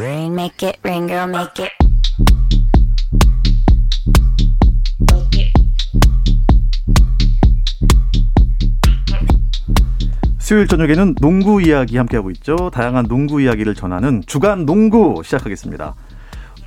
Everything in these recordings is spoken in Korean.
Rain, make it rain, girl, make it. 수요일 저녁에는 농구 이야기 함께하고 있죠. 다양한 농구 이야기를 전하는 주간 농구 시작하겠습니다.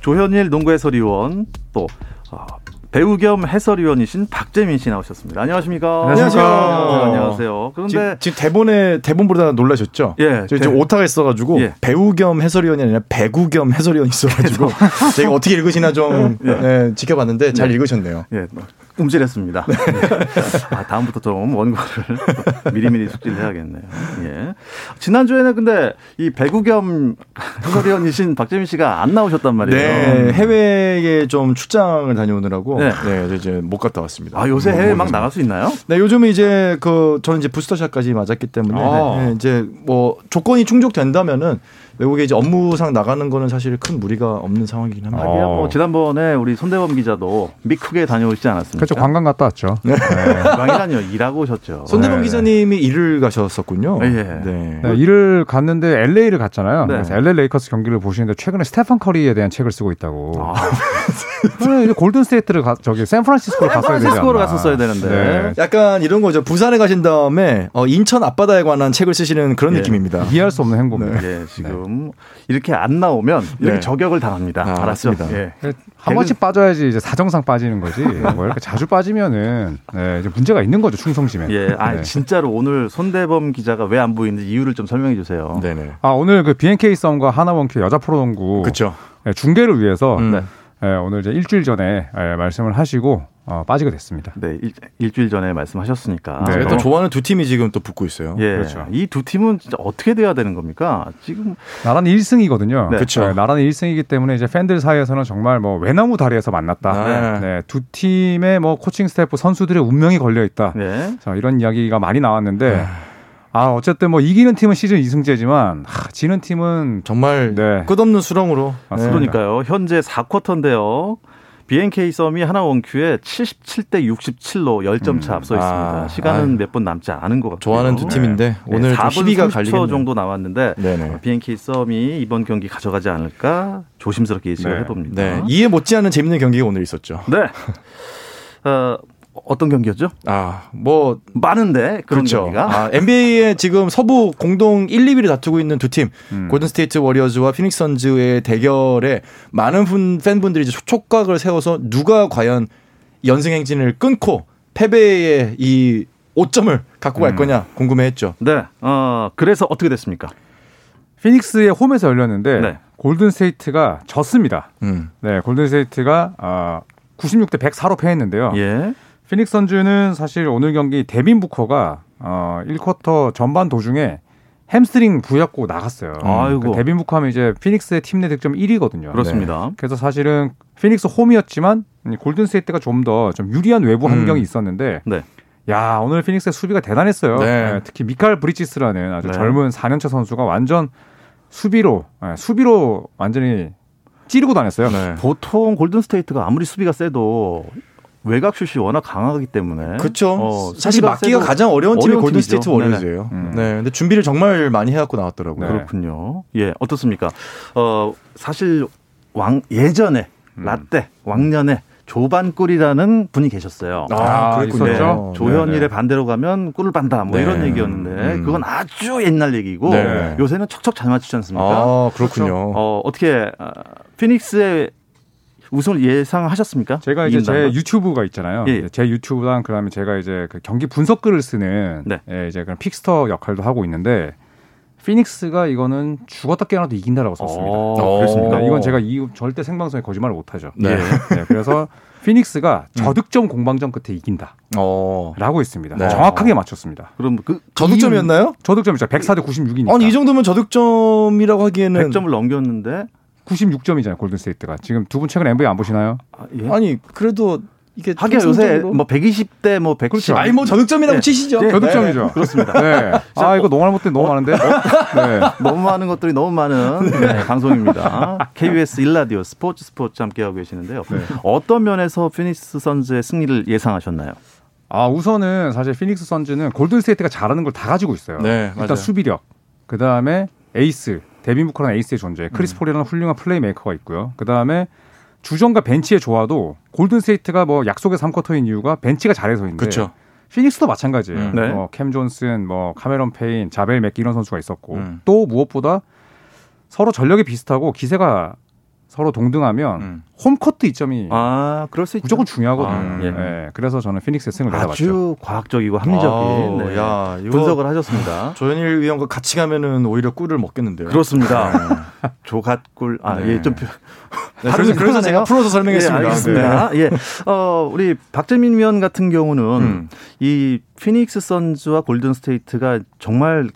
조현일 농구 해설위원 또 어, 배우 겸 해설위원이신 박재민 씨 나오셨습니다. 안녕하십니까? 안녕하세요. 안녕하세요. 안녕하세요. 그런데 지금, 지금 대본에 대본보다 놀라셨죠? 예, 저희 지금 대- 오타가 있어가지고 예. 배우 겸 해설위원이 아니라 배구 겸 해설위원이 있어가지고 제가 어떻게 읽으시나 좀 예, 지켜봤는데 잘 읽으셨네요. 예, 움찔했습니다. 네. 아, 다음부터 좀 원고를 미리미리 숙지를 해야겠네요. 예. 지난주에는 근데 이 배구 겸 해설위원이신 박재민 씨가 안 나오셨단 말이에요. 네, 해외에 좀 출장을 다녀오느라고 네. 네, 이제 못 갔다 왔습니다. 아, 요새 뭐, 해외 뭐, 막 나갈 수 있나요? 네, 요즘은 이제 그 저는 이제 부스터샷까지 맞았기 때문에 아. 네, 이제 뭐 조건이 충족된다면은 외국에 이제 업무상 나가는 거는 사실 큰 무리가 없는 상황이긴 합니다. 하기야 뭐 지난번에 우리 손대범 기자도 미국에 다녀오시지 않았습니까? 그렇죠. 관광 갔다 왔죠. 관광이라뇨. 일하고 오셨죠. 손대범 네. 기자님이 일을 가셨었군요. 예. 네. 네, 일을 갔는데 LA를 갔잖아요. 네. 그래서 LA 레이커스 경기를 보시는데 최근에 스테판 커리에 대한 책을 쓰고 있다고. 아, 네, 이제 골든 스테이트를 가, 저기 샌프란시스코를 갔어야 되지 샌프란시스코를. 갔었어야 되는데. 네. 약간 이런 거죠. 부산에 가신 다음에 어, 인천 앞바다에 관한 책을 쓰시는 그런 예. 느낌입니다. 이해할 수 없는 행보입니다. 예, 지금 이렇게 안 나오면 이렇게 네. 저격을 당합니다. 아, 알았죠? 예. 한 번씩 빠져야지 이제 사정상 빠지는 거지. 뭐 이렇게 자주 빠지면은 네, 이제 문제가 있는 거죠 충성심에. 예, 아 네. 진짜로 오늘 손대범 기자가 왜 안 보이는지 이유를 좀 설명해 주세요. 네네. 아 오늘 그 BNK 썸과 하나원큐 여자 프로농구 그렇죠. 네, 중계를 위해서 음. 네. 네, 오늘 이제 일주일 전에 예, 말씀을 하시고 어, 빠지게 됐습니다. 네, 일, 일주일 전에 말씀하셨으니까. 네. 또 어. 좋아하는 두 팀이 지금 또 붙고 있어요. 예, 그렇죠. 이 두 팀은 진짜 어떻게 돼야 되는 겁니까? 지금 나란히 1승이거든요. 네. 그쵸. 나란히 1승이기 때문에 이제 팬들 사이에서는 정말 뭐 외나무 다리에서 만났다. 네. 네, 두 팀의 뭐 코칭 스태프 선수들의 운명이 걸려 있다. 네. 자, 이런 이야기가 많이 나왔는데 아, 어쨌든 뭐 이기는 팀은 시즌 2승째지만 하, 지는 팀은 정말 네. 끝없는 수렁으로. 맞습니다. 네. 그러니까요. 현재 4쿼터인데요. BNK 썸이 하나 원큐에 77대 67로 10점 차 앞서 있습니다. 아, 시간은. 몇 분 남지 않은 것 같아요. 좋아하는 두 팀인데 오늘 좀 4분 시비가 30초 갈리겠네요. 정도 남았는데 네네. BNK 썸이 이번 경기 가져가지 않을까 조심스럽게 예측을 네. 해봅니다. 네. 이에 못지않은 재밌는 경기가 오늘 있었죠. 네. 어, 어떤 경기였죠? 아, 뭐 많은데 그런 그렇죠. 경기가. 아, NBA의 지금 서부 공동 1, 2위를 다투고 있는 두 팀, 음. 골든 스테이트 워리어즈와 피닉스 선즈의 대결에 많은 분, 팬분들이 이제 촉각을 세워서 누가 과연 연승 행진을 끊고 패배의 이 오점을 갖고 갈 음. 거냐 궁금해했죠. 네. 어, 그래서 어떻게 됐습니까? 피닉스의 홈에서 열렸는데 네. 골든 스테이트가 졌습니다. 음. 네, 골든 스테이트가 아, 96대 104로 패했는데요. 예. 피닉스 선즈는 사실 오늘 경기 데빈 부커가 어 1쿼터 전반 도중에 햄스트링 부여잡고 나갔어요. 아이고. 그 데빈 부커 하면 이제 피닉스의 팀 내 득점 1위거든요. 그렇습니다. 그래서 사실은 피닉스 홈이었지만 골든 스테이트가 좀더좀 유리한 외부 환경이 음. 있었는데 네. 야 오늘 피닉스의 수비가 대단했어요. 네. 네, 특히 미칼 브리지스라는 아주 네. 젊은 4년차 선수가 완전 수비로 네, 수비로 완전히 찌르고 다녔어요. 네. 보통 골든 스테이트가 아무리 수비가 세도 외곽 슛이 워낙 강하기 때문에 그렇죠. 어, 사실 막기가 세도 가장 어려운 팀이 골든. 스테이트 워리어즈예요. 네네. 음. 네. 근데 준비를 정말 많이 해 갖고 나왔더라고요. 네. 그렇군요. 예, 어떻습니까? 어, 사실 왕 예전에 음. 라떼 왕년에 조반꿀이라는 분이 계셨어요. 아, 아, 그랬군요. 네, 조현일의 네네. 반대로 가면 꿀을 빤다 뭐 네. 이런 얘기였는데 음. 그건 아주 옛날 얘기고 네. 요새는 척척 잘 맞추지 않습니까? 아, 그렇군요. 어, 어떻게 아, 피닉스의 우승을 예상하셨습니까? 제가 이제 제? 유튜브가 있잖아요. 예. 제 유튜브랑 그다음에 제가 이제 그 경기 분석글을 쓰는 네. 예, 이제 그런 픽스터 역할도 하고 있는데 피닉스가 이거는 죽었다 깨어나도 이긴다라고 썼습니다. 어, 그렇습니까? 네, 이건 제가 이 절대 생방송에 거짓말을 못 하죠. 네. 네, 그래서 피닉스가 저득점 공방전 끝에 이긴다라고 어. 있습니다. 네. 정확하게 맞췄습니다. 그럼 그 저득점이었나요? 저득점이죠. 104대 96이니까. 아니 이 정도면 저득점이라고 하기에는 100점을 넘겼는데 96점이잖아요. 골든 스테이트가. 지금 두 분 최근 NBA 안 보시나요? 아, 예? 아니 그래도 이게 하긴 요새 뭐 120대 뭐 110. 그렇죠. 아니 뭐 저득점이라고 네. 치시죠. 네. 저득점이죠. 그렇습니다. 네. 아, 이거 농알못들 너무 많은데? 네. 너무 많은 것들이 너무 많은 네, 방송입니다. KBS 일라디오 스포츠 스포츠 함께 하고 계시는데요. 네. 어떤 면에서 피닉스 선즈의 승리를 예상하셨나요? 아, 우선은 사실 피닉스 선즈는 골든 스테이트가 잘하는 걸 다 가지고 있어요. 네, 일단 맞아요. 수비력, 그 다음에 에이스, 데빈 부커라는 에이스의 존재, 음. 크리스 폴이라는 훌륭한 플레이메이커가 있고요. 그 다음에 주전과 벤치의 조화도 골든 스테이트가 뭐 약속의 3쿼터인 이유가 벤치가 잘해서인데 그렇죠. 피닉스도 마찬가지예요. 음. 네. 뭐 캠 존슨, 뭐 카메론 페인, 자벨 맥기 이런 선수가 있었고 음. 또 무엇보다 서로 전력이 비슷하고 기세가 서로 동등하면 음. 홈코트 이점이 아, 그럴 수 있죠. 무조건 중요하거든요. 아, 예. 예, 그래서 저는 피닉스의 승을 내다봤죠. 아주 과학적이고 합리적인 아우, 네, 야, 분석을 하셨습니다. 조현일 위원과 같이 가면은 오히려 꿀을 먹겠는데요. 그렇습니다. 조같꿀. 아, 네. 예, 좀. 표- 네, 그래서, 그래서 제가. 풀어서 설명했습니다. 예, 알겠습니다. 예. 어, 우리 박재민 위원 같은 경우는 음. 이 피닉스 선즈와 골든 스테이트가 정말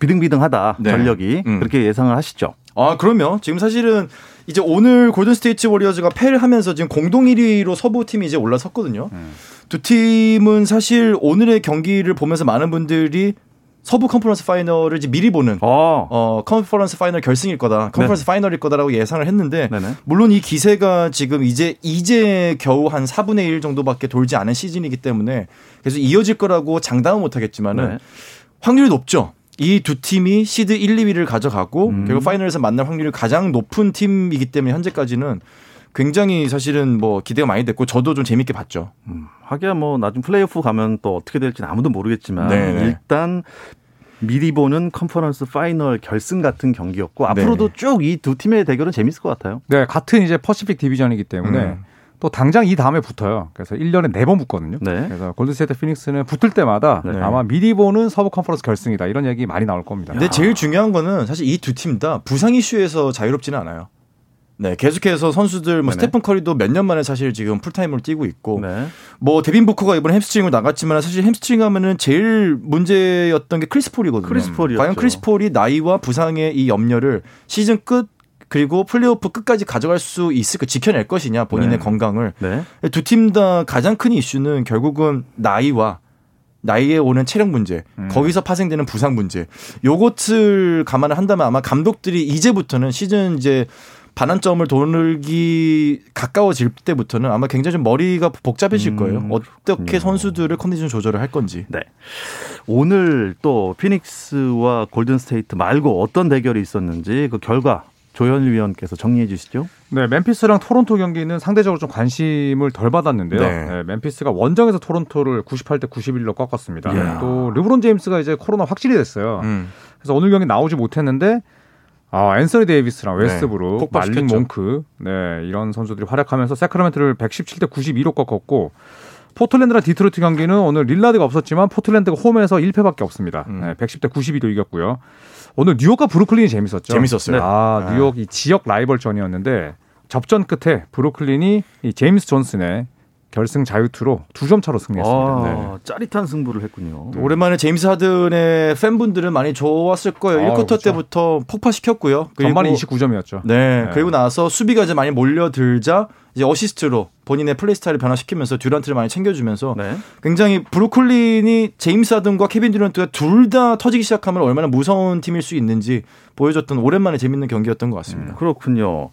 비등비등하다. 네. 전력이. 음. 그렇게 예상을 하시죠. 아, 그럼요. 지금 사실은 이제 오늘 골든 스테이트 워리어즈가 패를 하면서 지금 공동 1위로 서부 팀이 이제 올라섰거든요. 음. 두 팀은 사실 오늘의 경기를 보면서 많은 분들이 서부 컨퍼런스 파이널을 이제 미리 보는 어. 어, 컨퍼런스 파이널 결승일 거다. 컨퍼런스 파이널일 거다라고 예상을 했는데 네네. 물론 이 기세가 지금 이제 이제 겨우 한 4분의 1 정도밖에 돌지 않은 시즌이기 때문에 계속 이어질 거라고 장담은 못 하겠지만은 네. 확률이 높죠. 이 두 팀이 시드 1, 2위를 가져가고 음. 결국 파이널에서 만날 확률이 가장 높은 팀이기 때문에 현재까지는 굉장히 사실은 뭐 기대가 많이 됐고 저도 좀 재밌게 봤죠. 음, 하기야 뭐 나중 플레이오프 가면 또 어떻게 될지는 아무도 모르겠지만 네네. 일단 미리 보는 컨퍼런스 파이널 결승 같은 경기였고 네. 앞으로도 쭉 이 두 팀의 대결은 재밌을 것 같아요. 네, 같은 이제 퍼시픽 디비전이기 때문에 음. 또 당장 이 다음에 붙어요. 그래서 1년에 4번 붙거든요. 네. 그래서 골든스테이트 피닉스는 붙을 때마다 네. 아마 미리 보는 서부 컨퍼런스 결승이다. 이런 얘기 많이 나올 겁니다. 근데 제일 중요한 거는 사실 이 두 팀 다 부상 이슈에서 자유롭지는 않아요. 네, 계속해서 선수들 뭐 네네. 스테픈 커리도 몇 년 만에 사실 지금 풀타임으로 뛰고 있고 네. 뭐 데빈 부커가 이번에 햄스트링으로 나갔지만 사실 햄스트링 하면은 제일 문제였던 게 크리스 폴이거든요. 크리스 폴이었죠. 과연 크리스 폴이 나이와 부상의 이 염려를 시즌 끝 그리고 플레이오프 끝까지 가져갈 수 있을까 지켜낼 것이냐 본인의 네. 건강을 네. 두팀 다 가장 큰 이슈는 결국은 나이와 나이에 오는 체력 문제, 음. 거기서 파생되는 부상 문제. 요것을 감안을 한다면 아마 감독들이 이제부터는 시즌 이제 반환점을 돌기 가까워질 때부터는 아마 굉장히 좀 머리가 복잡해질 음, 거예요. 어떻게 그렇군요. 선수들을 컨디션 조절을 할 건지. 네. 오늘 또 피닉스와 골든 스테이트 말고 어떤 대결이 있었는지 그 결과 조현일 위원께서 정리해 주시죠. 네, 멤피스랑 토론토 경기는 상대적으로 좀 관심을 덜 받았는데요. 네. 네, 멤피스가 원정에서 토론토를 98대 91로 꺾었습니다. 이야. 또 르브론 제임스가 이제 코로나 확진이 됐어요. 음. 그래서 오늘 경기 나오지 못했는데 아, 앤서니 데이비스랑 웨스트브룩, 네. 말릭 몽크, 네, 이런 선수들이 활약하면서 새크라멘토를 117대 92로 꺾었고 포틀랜드랑 디트로이트 경기는 오늘 릴라드가 없었지만 포틀랜드가 홈에서 1패밖에 없습니다. 음. 네, 110대 92로 이겼고요. 오늘 뉴욕과 브루클린이 재밌었죠. 재밌었어요. 아, 네. 뉴욕 이 지역 라이벌전이었는데 접전 끝에 브루클린이 이 제임스 존슨의 결승 자유투로 두 점 차로 승리했습니다. 아, 네. 짜릿한 승부를 했군요. 오랜만에 제임스 하든의 팬분들은 많이 좋았을 거예요. 아, 1쿼터 그렇죠. 때부터 폭파시켰고요. 전반에 29점이었죠. 네, 네. 그리고 나서 수비가 이제 많이 몰려들자 이제 어시스트로 본인의 플레이 스타일을 변화시키면서 듀란트를 많이 챙겨주면서 네. 굉장히 브루클린이 제임스 하든과 케빈 듀란트가 둘 다 터지기 시작하면 얼마나 무서운 팀일 수 있는지 보여줬던 오랜만에 재밌는 경기였던 것 같습니다. 그렇군요.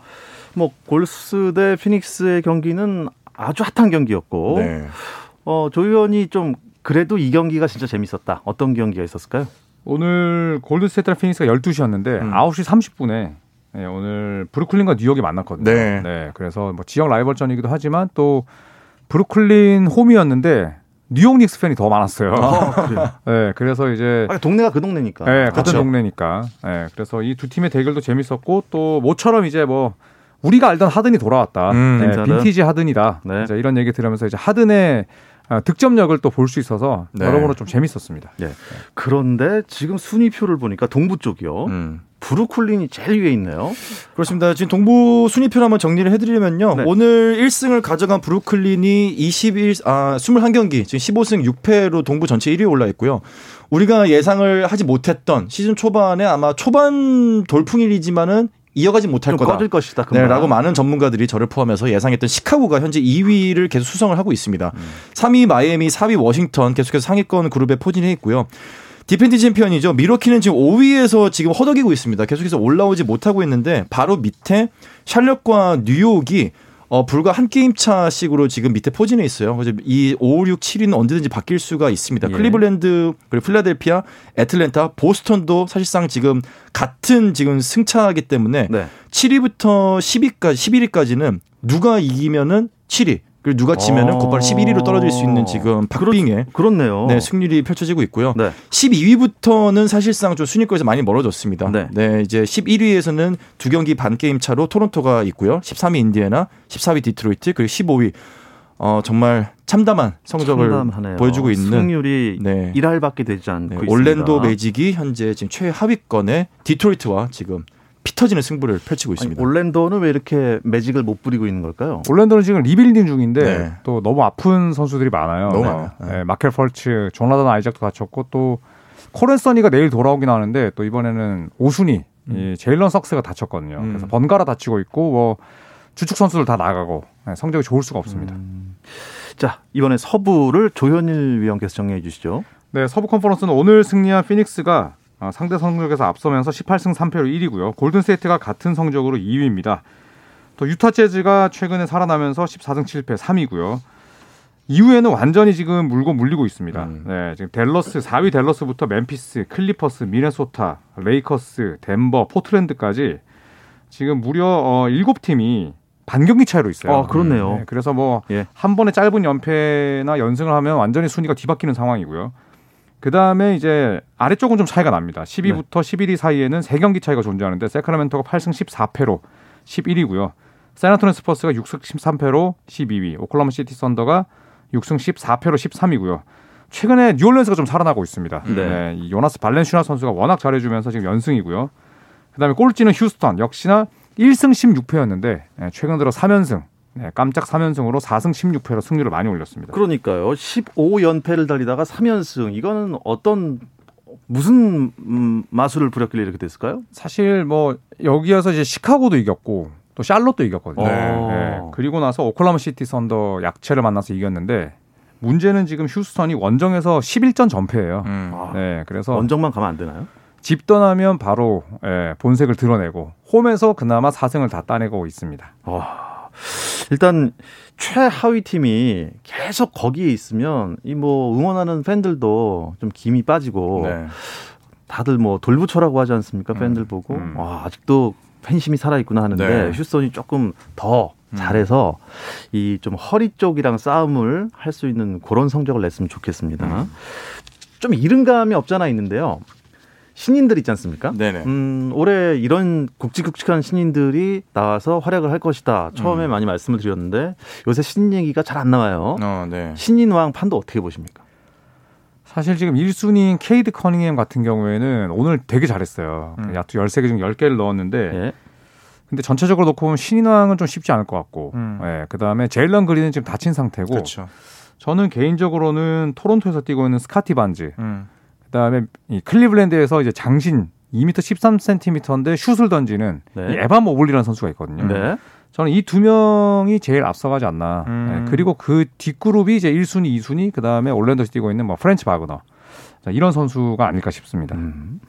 뭐 골스 대 피닉스의 경기는 아주 핫한 경기였고 네. 어, 조 의원이 좀 그래도 이 경기가 진짜 재밌었다. 어떤 경기가 있었을까요? 오늘 골든스테이트랑 피닉스가 12시였는데 음. 9시 30분에 네, 오늘 브루클린과 뉴욕이 만났거든요. 네. 그래서 뭐 지역 라이벌전이기도 하지만 또 브루클린 홈이었는데 뉴욕 닉스 팬이 더 많았어요. 아. 네, 그래서 이제 아, 동네가 그 동네니까. 네, 같은 그렇죠. 동네니까. 네, 그래서 이 두 팀의 대결도 재밌었고 또 모처럼 이제 뭐 우리가 알던 하든이 돌아왔다. 음, 네. 빈티지 하든이다. 네. 이제 이런 얘기 들으면서 이제 하든의 아, 득점력을 또 볼 수 있어서 네. 여러모로 좀 재밌었습니다. 예. 그런데 지금 순위표를 보니까 동부 쪽이요. 음. 브루클린이 제일 위에 있네요. 그렇습니다. 지금 동부 순위표를 한번 정리를 해드리면요. 네. 오늘 1승을 가져간 브루클린이 21, 아, 21경기, 지금 15승 6패로 동부 전체 1위에 올라 있고요. 우리가 예상을 하지 못했던 시즌 초반에 아마 초반 돌풍일이지만은 이어가지 못할 좀 거다. 꺼질 것이다. 네. 라고 많은 전문가들이 저를 포함해서 예상했던 시카고가 현재 2위를 계속 수성을 하고 있습니다. 3위 마이애미, 4위 워싱턴 계속해서 상위권 그룹에 포진해 있고요. 디펜딩 챔피언이죠. 밀워키는 지금 5위에서 지금 허덕이고 있습니다. 계속해서 올라오지 못하고 있는데 바로 밑에 샬럿과 뉴욕이 어, 불과 한 게임 차씩으로 지금 밑에 포진해 있어요. 그래서 이 5, 6, 7위는 언제든지 바뀔 수가 있습니다. 예. 클리블랜드, 그리고 필라델피아, 애틀랜타, 보스턴도 사실상 지금 같은 지금 승차이기 때문에 네. 7위부터 10위까지, 11위까지는 누가 이기면은 7위, 그리고 누가 지면은 어. 곧바로 11위로 떨어질 수 있는 지금 박빙의 그렇 네요. 네, 승률이 펼쳐지고 있고요. 네. 12위부터는 사실상 좀 순위권에서 많이 멀어졌습니다. 네. 네. 이제 11위에서는 두 경기 반 게임 차로 토론토가 있고요. 13위 인디애나, 14위 디트로이트, 그리고 15위 어 정말 참담한 성적을 참담하네요. 보여주고 있는 승률이 네. 1할밖에 되지 않고 네. 올랜도 매직이 현재 지금 최하위권의 디트로이트와 지금 피 터지는 승부를 펼치고 아니, 있습니다. 올랜도는 왜 이렇게 매직을 못 부리고 있는 걸까요? 올랜도는 지금 리빌딩 중인데 네. 또 너무 아픈 선수들이 많아요. 너무 네. 많아요. 네. 네, 마켈 펄츠, 조나단 아이작도 다쳤고 또 콜 앤서니가 내일 돌아오긴 하는데 또 이번에는 5순위 제일런 석스가 다쳤거든요. 음. 그래서 번갈아 다치고 있고 뭐 주축 선수들 다 나가고 네, 성적이 좋을 수가 없습니다. 음. 자 이번에 서부를 조현일 위원께서 정리해 주시죠. 네, 서부 컨퍼런스는 오늘 승리한 피닉스가 아, 상대 성적에서 앞서면서 18승 3패로 1위고요. 골든스테이트가 같은 성적으로 2위입니다. 또 유타 재즈가 최근에 살아나면서 14승 7패 3위고요. 이후에는 완전히 지금 물고 물리고 있습니다. 음. 네, 지금 댈러스 4위 댈러스부터 멤피스, 클리퍼스, 미네소타, 레이커스, 덴버, 포틀랜드까지 지금 무려 어, 7팀이 반경기 차이로 있어요. 아, 그렇네요. 네, 그래서 뭐 예. 한 번에 짧은 연패나 연승을 하면 완전히 순위가 뒤바뀌는 상황이고요. 그 다음에 이제 아래쪽은 좀 차이가 납니다. 10위부터 11위 사이에는 3경기 차이가 존재하는데 새크라멘토가 8승 14패로 11위고요. 샌안토니오 스퍼스가 6승 13패로 12위, 오클라호마 시티 썬더가 6승 14패로 13위고요. 최근에 뉴올리언스가 좀 살아나고 있습니다. 네. 네, 이 요나스 발란슈나스 선수가 워낙 잘해주면서 지금 연승이고요. 그다음에 꼴찌는 휴스턴 역시나 1승 16패였는데 최근 들어 3연승, 네, 깜짝 3연승으로 4승 16패로 승률을 많이 올렸습니다. 그러니까요. 15연패를 달리다가 3연승. 이거는 어떤 무슨 음, 마술을 부렸길래 이렇게 됐을까요? 사실 뭐 여기에서 이제 시카고도 이겼고 또 샬롯도 이겼거든요. 네. 네. 그리고 나서 오클라마 시티 선더 약체를 만나서 이겼는데 문제는 지금 휴스턴이 원정에서 11전 전패예요. 음. 아, 네, 그래서 원정만 가면 안 되나요? 집 떠나면 바로 예, 본색을 드러내고 홈에서 그나마 4승을 다 따내고 있습니다. 와, 일단 최하위 팀이 계속 거기에 있으면 이 뭐 응원하는 팬들도 좀 김이 빠지고 네. 다들 뭐 돌부처라고 하지 않습니까? 팬들 보고 음. 와, 아직도 팬심이 살아 있구나 하는데 네. 휴스턴이 조금 더 음. 잘해서 이좀 허리 쪽이랑 싸움을 할 수 있는 그런 성적을 냈으면 좋겠습니다. 음. 좀 이른감이 없잖아 있는데요. 신인들 있지 않습니까? 네네. 음, 올해 이런 굵직굵직한 신인들이 나와서 활약을 할 것이다. 처음에 음. 많이 말씀을 드렸는데 요새 신인 얘기가 잘 안 나와요. 어, 네. 신인왕 판도 어떻게 보십니까? 사실 지금 1순위인 케이드 커닝햄 같은 경우에는 오늘 되게 잘했어요. 음. 야투 13개 중 10개를 넣었는데 예. 근데 전체적으로 놓고 보면 신인왕은 좀 쉽지 않을 것 같고 음. 예, 그다음에 제일런 그린은 지금 다친 상태고 그렇죠. 저는 개인적으로는 토론토에서 뛰고 있는 스카티 반즈 음. 그다음에 이 클리블랜드에서 이제 장신 2m 13cm인데 슛을 던지는 네. 이 에반 모블리라는 선수가 있거든요. 네. 저는 이 두 명이 제일 앞서가지 않나. 음. 예, 그리고 그 뒷그룹이 이제 1순위, 2순위, 그 다음에 올랜도에서 뛰고 있는 뭐 프란츠 바그너. 자, 이런 선수가 아닐까 싶습니다. 음.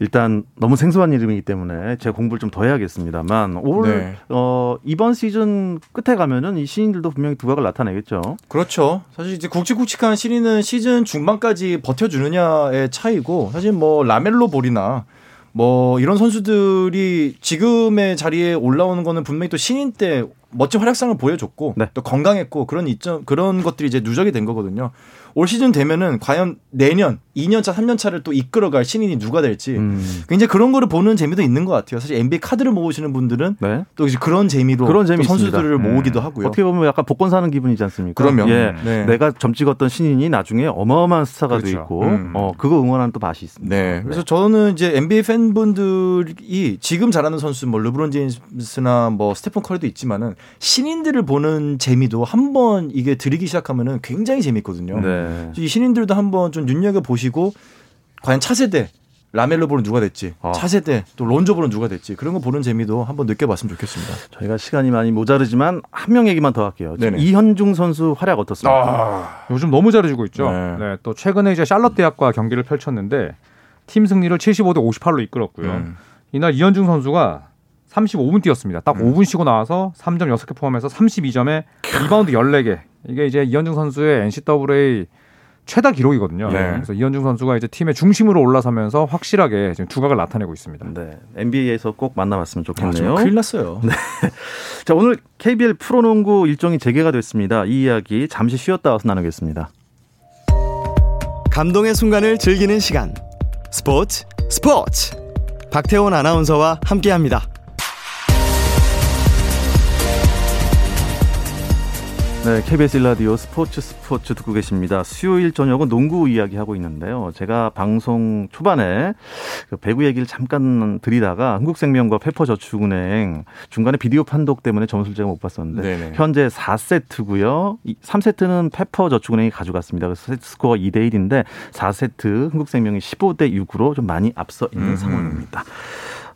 일단 너무 생소한 이름이기 때문에 제가 공부를 좀 더 해야겠습니다만 올 네. 어, 이번 시즌 끝에 가면은 이 신인들도 분명히 두각을 나타내겠죠. 그렇죠. 사실 이제 굵직굵직한 시리는 시즌 중반까지 버텨주느냐의 차이고 사실 뭐 라멜로 볼이나 뭐 이런 선수들이 지금의 자리에 올라오는 거는 분명히 또 신인 때 멋진 활약상을 보여줬고 네. 또 건강했고 그런 이점 그런 것들이 이제 누적이 된 거거든요. 올 시즌 되면은 과연 내년 2년차 3년차를 또 이끌어갈 신인이 누가 될지 음. 굉장히 그런 거를 보는 재미도 있는 것 같아요. 사실 NBA 카드를 모으시는 분들은 네. 또 이제 그런 재미로 그런 재미 또 선수들을 있습니다. 모으기도 하고요. 어떻게 보면 약간 복권 사는 기분이지 않습니까? 그럼요. 예. 네. 내가 점 찍었던 신인이 나중에 어마어마한 스타가 돼 그렇죠. 있고 음. 어, 그거 응원하는 또 맛이 있습니다. 네. 그래서 저는 이제 NBA 팬분들이 지금 잘하는 선수 뭐 르브론 제임스나 뭐 스테픈 커리도 있지만은 신인들을 보는 재미도 한 번 이게 들이기 시작하면은 굉장히 재밌거든요. 네. 이 신인들도 한번 좀 눈여겨 보시고 과연 차세대 라멜로 볼은 누가 됐지, 아. 차세대 또 론조 볼은 누가 됐지 그런 거 보는 재미도 한번 느껴봤으면 좋겠습니다. 저희가 시간이 많이 모자르지만 한 명 얘기만 더 할게요. 이현중 선수 활약 어떻습니까? 아, 요즘 너무 잘해주고 있죠. 네. 네. 또 최근에 이제 샬럿 대학과 경기를 펼쳤는데 팀 승리를 75대 58로 이끌었고요. 음. 이날 이현중 선수가 35분 뛰었습니다. 딱 5분 쉬고 나와서 3점 6개 포함해서 32점에 리바운드 14개. 이게 이제 이현중 선수의 NCAA 최다 기록이거든요. 네. 그래서 이현중 선수가 이제 팀의 중심으로 올라서면서 확실하게 지금 두각을 나타내고 있습니다. 네. NBA에서 꼭 만나봤으면 아, 좋겠네요. 정말 큰일 났어요. 자, 오늘 KBL 프로농구 일정이 재개가 됐습니다. 이 이야기 잠시 쉬었다 와서 나누겠습니다. 감동의 순간을 즐기는 시간. 스포츠 스포츠. 박태원 아나운서와 함께 합니다. 네, KBS 일라디오 스포츠 스포츠 듣고 계십니다. 수요일 저녁은 농구 이야기 하고 있는데요. 제가 방송 초반에 그 배구 얘기를 잠깐 드리다가 한국생명과 페퍼저축은행 중간에 비디오 판독 때문에 점수를 제가 못 봤었는데 네네. 현재 4세트고요. 3세트는 페퍼저축은행이 가져갔습니다. 그래서 스코어 2대 1인데 4세트 한국생명이 15대 6으로 좀 많이 앞서 있는 음흠. 상황입니다.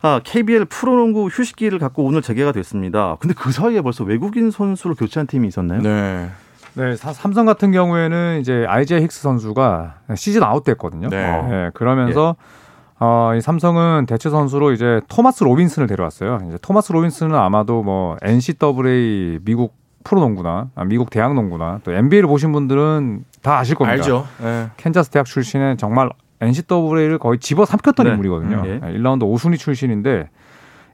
아, KBL 프로농구 휴식기를 갖고 오늘 재개가 됐습니다. 근데 그 사이에 벌써 외국인 선수를 교체한 팀이 있었나요? 네. 네, 사- 삼성 같은 경우에는 이제 아이제아 힉스 선수가 시즌 아웃됐거든요. 네. 네, 그러면서 어, 이 삼성은 대체 선수로 이제 토마스 로빈슨을 데려왔어요. 이제 토마스 로빈슨은 아마도 뭐 NCAA 미국 프로농구나 아, 미국 대학농구나 또 NBA를 보신 분들은 다 아실 겁니다. 알죠. 네. 캔자스 대학 출신의 정말 NCAA를 거의 집어 삼켰던 네. 인물이거든요. 음, 예. 1라운드 5순위 출신인데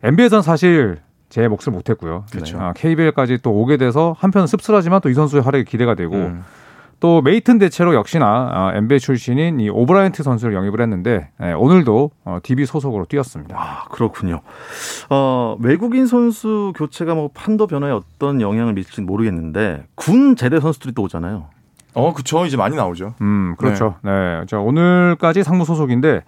NBA에서는 사실 제 몫을 못했고요. 그렇죠. 아, KBL까지 또 오게 돼서 한편 씁쓸하지만 또 이 선수의 활약이 기대가 되고 음. 또 메이튼 대체로 역시나 아, NBA 출신인 이 오브라이언트 선수를 영입을 했는데 예, 오늘도 어, DB 소속으로 뛰었습니다. 아, 그렇군요. 어, 외국인 선수 교체가 뭐 판도 변화에 어떤 영향을 미칠지 모르겠는데 군 제대 선수들이 또 오잖아요. 어, 그쵸. 이제 많이 나오죠. 음, 그렇죠. 네. 자, 오늘까지 상무 소속인데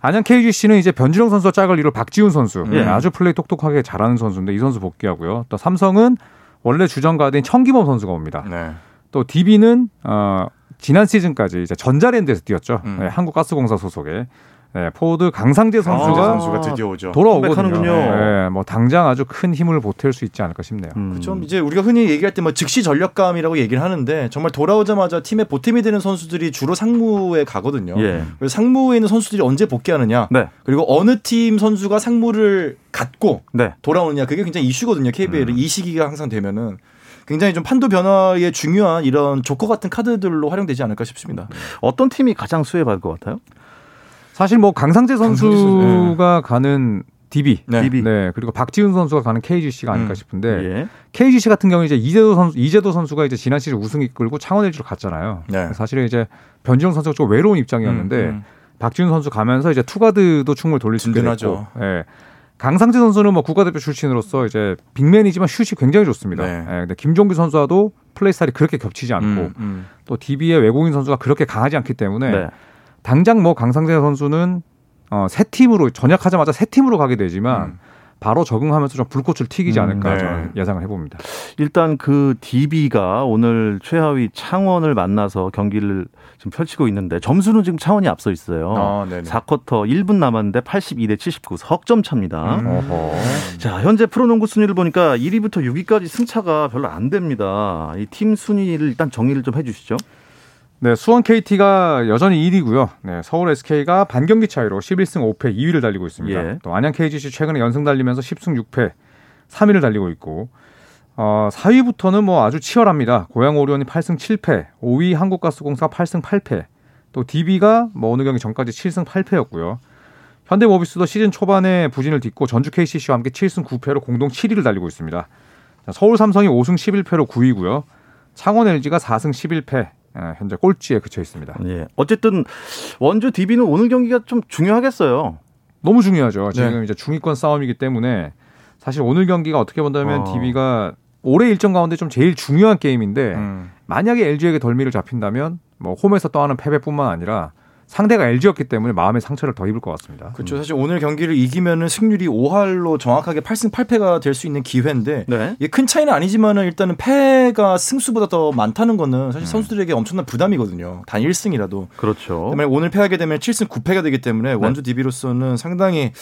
안양 KGC는 이제 변준형 선수와 짝을 이룰 박지훈 선수. 예. 네, 아주 플레이 똑똑하게 잘하는 선수인데 이 선수 복귀하고요. 또 삼성은 원래 주전 가드인 천기범 선수가 옵니다. 네. 또 DB는 어, 지난 시즌까지 이제 전자랜드에서 뛰었죠. 음. 네, 한국가스공사 소속에 네, 포워드 강상재 선수가 아, 선수가 드디어 오죠. 돌아오거든요. 네, 뭐 당장 아주 큰 힘을 보탤 수 있지 않을까 싶네요. 음. 좀 이제 우리가 흔히 얘기할 때 뭐 즉시 전력감이라고 얘기를 하는데 정말 돌아오자마자 팀의 보탬이 되는 선수들이 주로 상무에 가거든요. 예. 그래서 상무에 있는 선수들이 언제 복귀하느냐, 네. 그리고 어느 팀 선수가 상무를 갔다 네. 돌아오느냐 그게 굉장히 이슈거든요. KBL 음. 이 시기가 항상 되면은 굉장히 좀 판도 변화에 중요한 이런 조커 같은 카드들로 활용되지 않을까 싶습니다. 어떤 팀이 가장 수혜받을 것 같아요? 사실 뭐 강상재 선수가 가는 DB, 네. DB. 네 그리고 박지훈 선수가 가는 KGC가 아닐까 음. 싶은데 예. KGC 같은 경우 이제 이재도 선수 이재도 선수가 이제 지난 시즌 우승 이끌고 창원 LG로 갔잖아요. 네. 사실은 이제 변지영 선수가 좀 외로운 입장이었는데 음, 음. 박지훈 선수 가면서 이제 투가드도 충분히 돌릴 수. 됐고, 예. 강상재 선수는 뭐 국가대표 출신으로서 이제 빅맨이지만 슛이 굉장히 좋습니다. 네. 예, 근데 김종규 선수와도 플레이 스타일이 그렇게 겹치지 않고 음, 음. 또 DB의 외국인 선수가 그렇게 강하지 않기 때문에 네. 당장 뭐 강상재 선수는 어, 새 팀으로 전역하자마자 새 팀으로 가게 되지만 음. 바로 적응하면서 좀 불꽃을 튀기지 음, 않을까 네. 저는 예상을 해봅니다. 일단 그 DB가 오늘 최하위 창원을 만나서 경기를 지금 펼치고 있는데 점수는 지금 창원이 앞서 있어요. 아, 네네. 4쿼터 1분 남았는데 82 대 79 석점 차입니다. 음. 자, 현재 프로농구 순위를 보니까 1위부터 6위까지 승차가 별로 안 됩니다. 이 팀 순위를 일단 정리를 좀 해주시죠. 네, 수원 KT가 여전히 1위고요. 네, 서울 SK가 반경기 차이로 11승 5패 2위를 달리고 있습니다. 예. 또 안양 KGC 최근에 연승 달리면서 10승 6패 3위를 달리고 있고 어, 4위부터는 뭐 아주 치열합니다. 고양 오리온이 8승 7패, 5위 한국가스공사 8승 8패, 또 DB가 뭐 어느 경기 전까지 7승 8패였고요. 현대모비스도 시즌 초반에 부진을 딛고 전주 KCC와 함께 7승 9패로 공동 7위를 달리고 있습니다. 자, 서울 삼성이 5승 11패로 9위고요. 창원 LG가 4승 11패, 아, 현재 꼴찌에 그쳐 있습니다. 예. 어쨌든 원주 DB는 오늘 경기가 좀 중요하겠어요. 너무 중요하죠. 지금 네. 이제 중위권 싸움이기 때문에 사실 오늘 경기가 어떻게 본다면 어. DB가 올해 일정 가운데 좀 제일 중요한 게임인데 음. 만약에 LG에게 덜미를 잡힌다면 뭐 홈에서 떠하는 패배뿐만 아니라 상대가 LG였기 때문에 마음의 상처를 더 입을 것 같습니다. 그렇죠. 사실 오늘 경기를 이기면은 승률이 5할로 정확하게 8승 8패가 될 수 있는 기회인데 네. 이게 큰 차이는 아니지만은 일단은 패가 승수보다 더 많다는 거는 사실 선수들에게 엄청난 부담이거든요. 단 1승이라도. 그렇죠. 오늘 패하게 되면 7승 9패가 되기 때문에 원주 DB로서는 상당히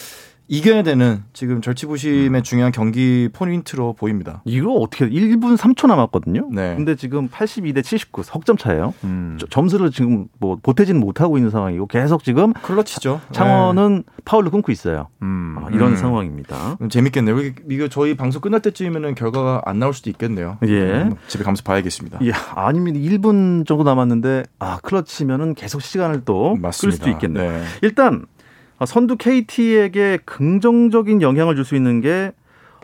이겨야 되는 지금 절치부심의 중요한 경기 포인트로 보입니다. 이거 어떻게 1분 3초 남았거든요. 네. 근데 지금 82대 79 석점 차예요. 음. 저- 점수를 지금 뭐 보태지는 못하고 있는 상황이고 계속 지금 클러치죠. 창원은 파울로 끊고 있어요. 음. 아, 이런 음. 상황입니다. 음, 재밌겠네요. 이거- 저희 방송 끝날 때쯤이면 결과가 안 나올 수도 있겠네요. 예. 음, 집에 가면서 봐야겠습니다. 예, 아니면 1분 정도 남았는데 아 클러치면은 계속 시간을 또 끌. 수도 있겠네요. 네. 일단 선두 KT에게 긍정적인 영향을 줄 수 있는 게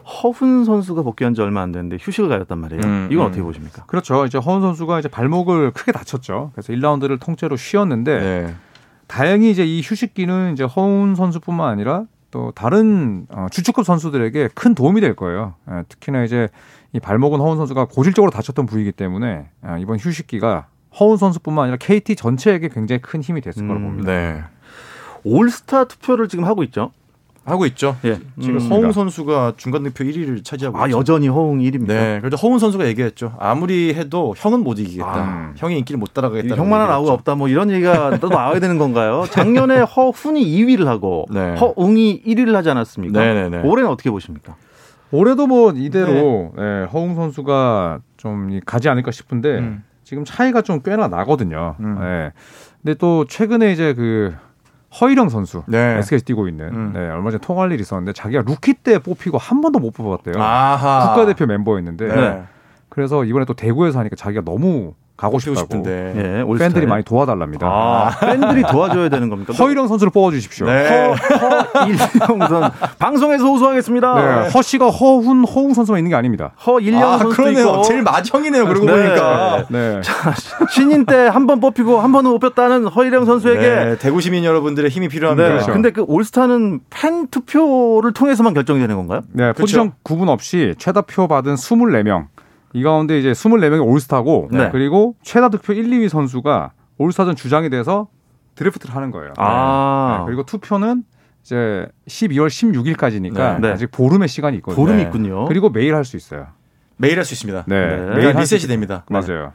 허훈 선수가 복귀한 지 얼마 안 됐는데 휴식을 가졌단 말이에요. 음, 이건 음. 어떻게 보십니까? 그렇죠. 이제 허운 선수가 이제 발목을 크게 다쳤죠. 그래서 1라운드를 통째로 쉬었는데 네. 다행히 이제 이 휴식기는 이제 허운 선수뿐만 아니라 또 다른 어, 주축급 선수들에게 큰 도움이 될 거예요. 예, 특히나 이제 이 발목은 허운 선수가 고질적으로 다쳤던 부위이기 때문에 아, 이번 휴식기가 허운 선수뿐만 아니라 KT 전체에게 굉장히 큰 힘이 됐을 거라고 음, 봅니다. 네. 올스타 투표를 지금 하고 있죠. 하고 있죠. 예. 지금 음. 허웅 선수가 중간 득표 1위를 차지하고 아 있죠. 여전히 허웅 1위입니다. 네. 그래도 허훈 선수가 얘기했죠. 아무리 해도 형은 못 이기겠다. 아. 형이 인기를 못 따라가겠다. 형만한 아우가 없다 뭐 이런 얘기가 또 나와야 되는 건가요? 작년에 허훈이 2위를 하고 네. 허웅이 1위를 하지 않았습니까? 네네네. 올해는 어떻게 보십니까? 올해도 뭐 이대로 예, 허웅 선수가 좀 1위 가지 않을까 싶은데 음. 지금 차이가 좀 꽤나 나거든요. 음. 예. 근데 또 최근에 이제 그 허일영 선수 네. SK에서 뛰고 있는 음. 네, 얼마 전에 통화할 일이 있었는데 자기가 루키 때 뽑히고 한 번도 못 뽑았대요. 아하. 국가대표 멤버였는데 네. 그래서 이번에 또 대구에서 하니까 자기가 너무 가고 싶다고 싶은데. 예. 팬들이 많이 도와달랍니다. 아, 팬들이 도와줘야 되는 겁니까? 허일영 선수를 뽑아주십시오. 네. 허 일영 선 방송에서 호소하겠습니다. 네, 허 씨가 허훈 허웅 선수만 있는 게 아닙니다. 허일영 아, 선수도 그러네요. 있고 제일 마청이네요. 그러고 네. 보니까. 네. 신인 때 한 번 뽑히고 한 번은 못 뽑혔다는 허일영 선수에게 네, 대구 시민 여러분들의 힘이 네. 필요합니다. 그렇죠. 근데 그 올스타는 팬 투표를 통해서만 결정이 되는 건가요? 네, 포지션 구분 없이 최다 표 받은 24명. 이 가운데 이제 24명이 올스타고 네. 그리고 최다 득표 1, 2위 선수가 올스타전 주장이 돼서 드래프트를 하는 거예요. 아. 네, 그리고 투표는 이제 12월 16일까지니까 네. 아직 보름의 시간이 있거든요. 보름이 네. 있군요. 그리고 매일 할 수 있어요. 매일 할 수 있습니다. 네. 네. 매일 리셋이 있- 됩니다. 맞아요.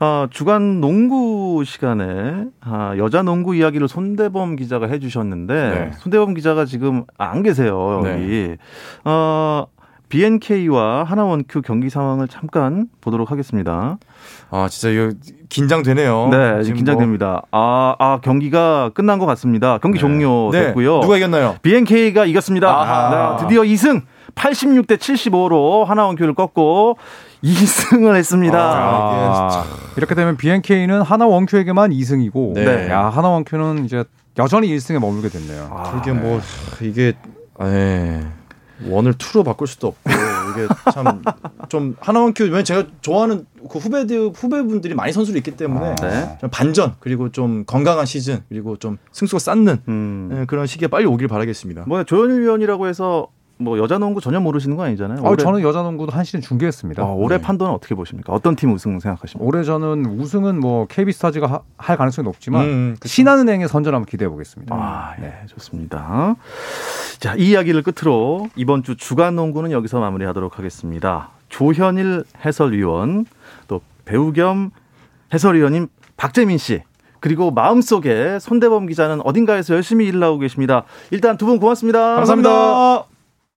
아, 주간 농구 시간에 아, 여자 농구 이야기를 손대범 기자가 해주셨는데 네. 손대범 기자가 지금 안 계세요 네. 여기. 어, BNK와 하나원큐 경기 상황을 잠깐 보도록 하겠습니다. 아, 진짜 이거 긴장되네요. 네, 지금 긴장됩니다. 아, 아 경기가 끝난 것 같습니다. 경기 뭐- 네. 종료됐고요. 누가 이겼나요? BNK가 이겼습니다. 네, 드디어 2승 86대 75로 하나원큐를 꺾고 2승을 했습니다. 아, 아, 이렇게 되면 BNK는 하나 원큐에게만 2승이고 네. 야, 하나 원큐는 이제 여전히 1승에 머물게 됐네요. 아, 이게 뭐 이게 에 원을 투로 바꿀 수도 없고 이게 참좀큐 왜냐면 제가 좋아하는 그 후배들 후배분들이 많이 선수로 있기 때문에 네. 좀 반전 그리고 좀 건강한 시즌 그리고 좀 승수가 쌓는 음. 예, 그런 시기에 빨리 오길 바라겠습니다. 뭐 조현일 위원이라고 해서 뭐 여자 농구 전혀 모르시는 거 아니잖아요. 아, 올해, 저는 여자 농구도 한 시즌 중계했습니다. 어, 올해 네. 판단은 어떻게 보십니까? 어떤 팀 우승 생각하십니까? 올해 저는 우승은 뭐 KB 스타즈가 하- 할 가능성이 높지만 음. 신한은행의 선전 한번 기대해 보겠습니다. 아, 예, 좋습니다. 자, 이 이야기를 끝으로 이번 주 주간 농구는 여기서 마무리하도록 하겠습니다. 조현일 해설위원, 또 배우 겸 해설위원님 박재민 씨, 그리고 마음속에 손대범 기자는 어딘가에서 열심히 일을 하고 계십니다. 일단 두 분 고맙습니다. 감사합니다.